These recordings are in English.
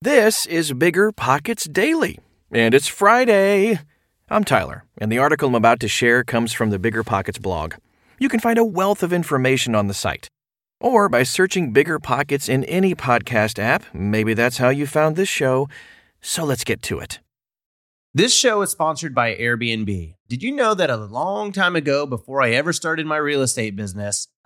This is Bigger Pockets Daily, and it's Friday. I'm Tyler, and the article I'm about to share comes from the Bigger Pockets blog. You can find a wealth of information on the site. Or by searching Bigger Pockets in any podcast app. Maybe that's how you found this show. So let's get to it. This show is sponsored by Airbnb. Did you know that a long time ago, before I ever started my real estate business,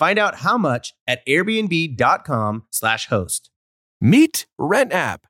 Find out how much at airbnb.com/slash host. Meet RentApp,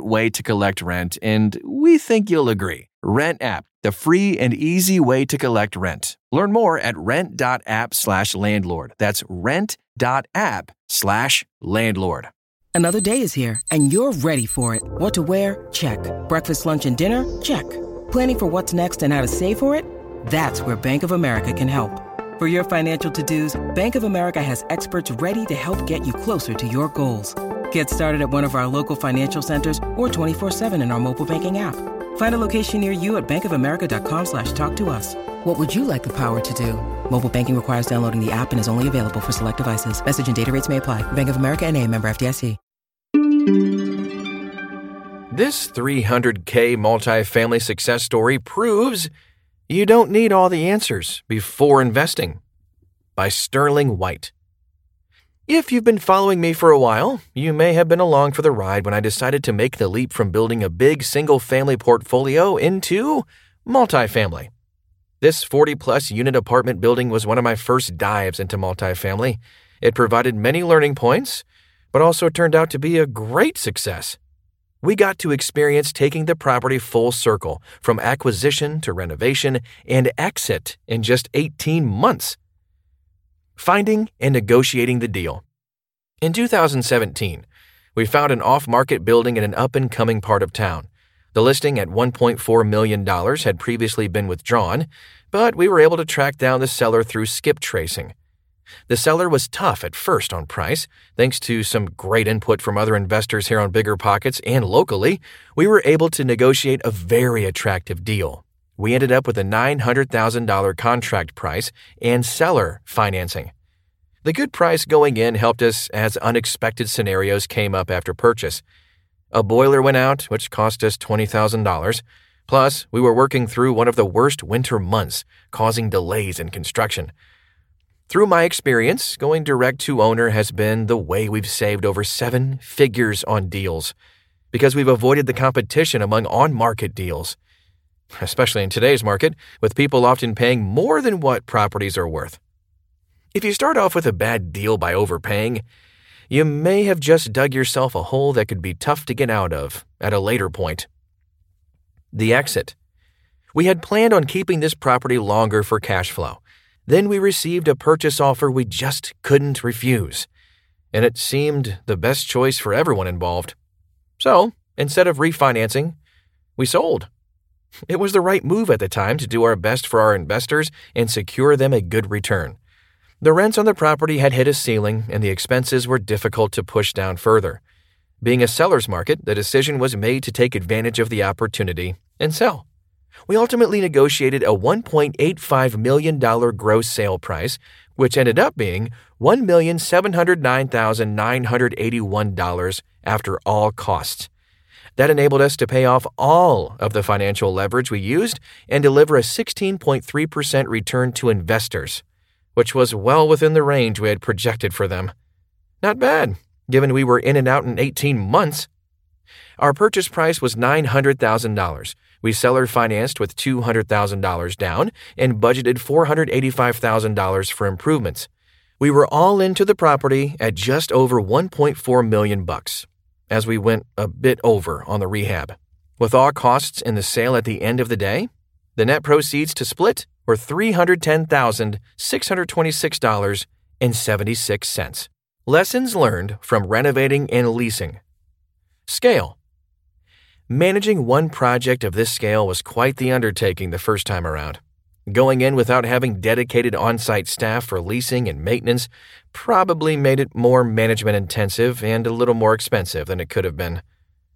way to collect rent, and we think you'll agree. Rent app, the free and easy way to collect rent. Learn more at rent.app slash landlord. That's rent.app slash landlord. Another day is here, and you're ready for it. What to wear? Check. Breakfast, lunch, and dinner? Check. Planning for what's next and how to save for it? That's where Bank of America can help. For your financial to-dos, Bank of America has experts ready to help get you closer to your goals. Get started at one of our local financial centers or 24-7 in our mobile banking app. Find a location near you at bankofamerica.com slash talk to us. What would you like the power to do? Mobile banking requires downloading the app and is only available for select devices. Message and data rates may apply. Bank of America and a member FDIC. This 300K multifamily success story proves you don't need all the answers before investing. By Sterling White. If you've been following me for a while, you may have been along for the ride when I decided to make the leap from building a big single family portfolio into multifamily. This 40 plus unit apartment building was one of my first dives into multifamily. It provided many learning points, but also turned out to be a great success. We got to experience taking the property full circle from acquisition to renovation and exit in just 18 months. Finding and negotiating the deal. In 2017, we found an off market building in an up and coming part of town. The listing at $1.4 million had previously been withdrawn, but we were able to track down the seller through skip tracing. The seller was tough at first on price. Thanks to some great input from other investors here on Bigger Pockets and locally, we were able to negotiate a very attractive deal. We ended up with a $900,000 contract price and seller financing. The good price going in helped us as unexpected scenarios came up after purchase. A boiler went out, which cost us $20,000. Plus, we were working through one of the worst winter months, causing delays in construction. Through my experience, going direct to owner has been the way we've saved over seven figures on deals because we've avoided the competition among on market deals, especially in today's market, with people often paying more than what properties are worth. If you start off with a bad deal by overpaying, you may have just dug yourself a hole that could be tough to get out of at a later point. The exit. We had planned on keeping this property longer for cash flow. Then we received a purchase offer we just couldn't refuse, and it seemed the best choice for everyone involved. So, instead of refinancing, we sold. It was the right move at the time to do our best for our investors and secure them a good return. The rents on the property had hit a ceiling, and the expenses were difficult to push down further. Being a seller's market, the decision was made to take advantage of the opportunity and sell. We ultimately negotiated a $1.85 million gross sale price, which ended up being $1,709,981 after all costs. That enabled us to pay off all of the financial leverage we used and deliver a 16.3% return to investors, which was well within the range we had projected for them. Not bad, given we were in and out in 18 months. Our purchase price was $900,000. We seller financed with $200,000 down and budgeted $485,000 for improvements. We were all into the property at just over 1.4 million bucks, as we went a bit over on the rehab. With all costs in the sale at the end of the day, the net proceeds to split were $310,626.76. Lessons learned from renovating and leasing. Scale. Managing one project of this scale was quite the undertaking the first time around. Going in without having dedicated on site staff for leasing and maintenance probably made it more management intensive and a little more expensive than it could have been.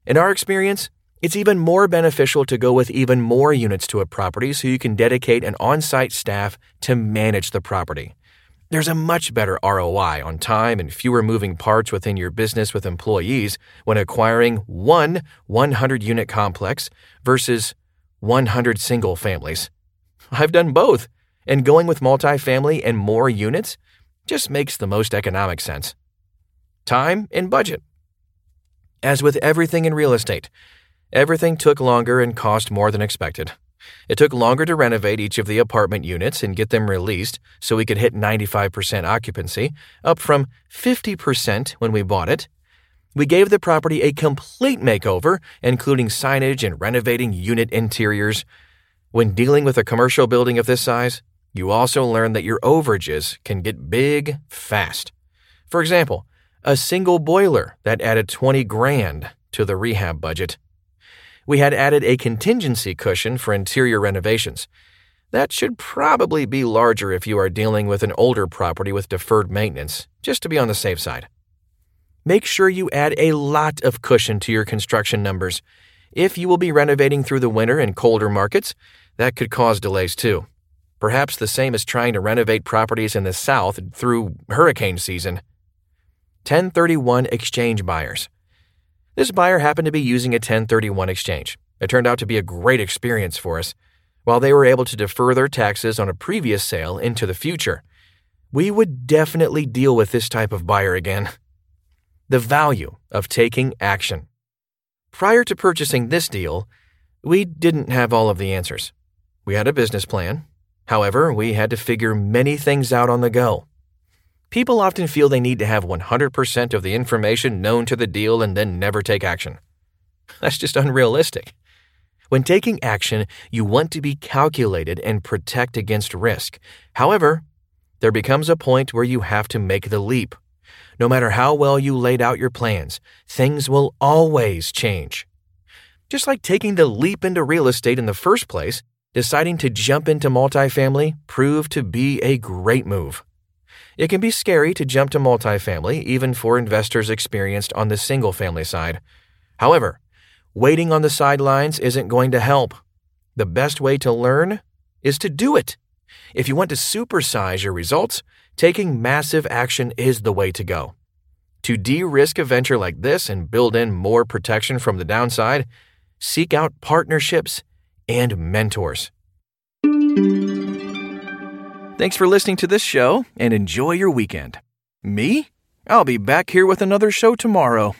In our experience, it's even more beneficial to go with even more units to a property so you can dedicate an on site staff to manage the property. There's a much better ROI on time and fewer moving parts within your business with employees when acquiring one 100 unit complex versus 100 single families. I've done both, and going with multifamily and more units just makes the most economic sense. Time and budget. As with everything in real estate, everything took longer and cost more than expected. It took longer to renovate each of the apartment units and get them released so we could hit 95% occupancy, up from 50% when we bought it. We gave the property a complete makeover, including signage and renovating unit interiors. When dealing with a commercial building of this size, you also learn that your overages can get big fast. For example, a single boiler that added 20 grand to the rehab budget we had added a contingency cushion for interior renovations. That should probably be larger if you are dealing with an older property with deferred maintenance, just to be on the safe side. Make sure you add a lot of cushion to your construction numbers. If you will be renovating through the winter in colder markets, that could cause delays too. Perhaps the same as trying to renovate properties in the south through hurricane season. 1031 exchange buyers. This buyer happened to be using a 1031 exchange. It turned out to be a great experience for us. While they were able to defer their taxes on a previous sale into the future, we would definitely deal with this type of buyer again. The value of taking action. Prior to purchasing this deal, we didn't have all of the answers. We had a business plan. However, we had to figure many things out on the go. People often feel they need to have 100% of the information known to the deal and then never take action. That's just unrealistic. When taking action, you want to be calculated and protect against risk. However, there becomes a point where you have to make the leap. No matter how well you laid out your plans, things will always change. Just like taking the leap into real estate in the first place, deciding to jump into multifamily proved to be a great move. It can be scary to jump to multifamily, even for investors experienced on the single family side. However, waiting on the sidelines isn't going to help. The best way to learn is to do it. If you want to supersize your results, taking massive action is the way to go. To de risk a venture like this and build in more protection from the downside, seek out partnerships and mentors. Thanks for listening to this show and enjoy your weekend. Me? I'll be back here with another show tomorrow.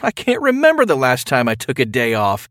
I can't remember the last time I took a day off.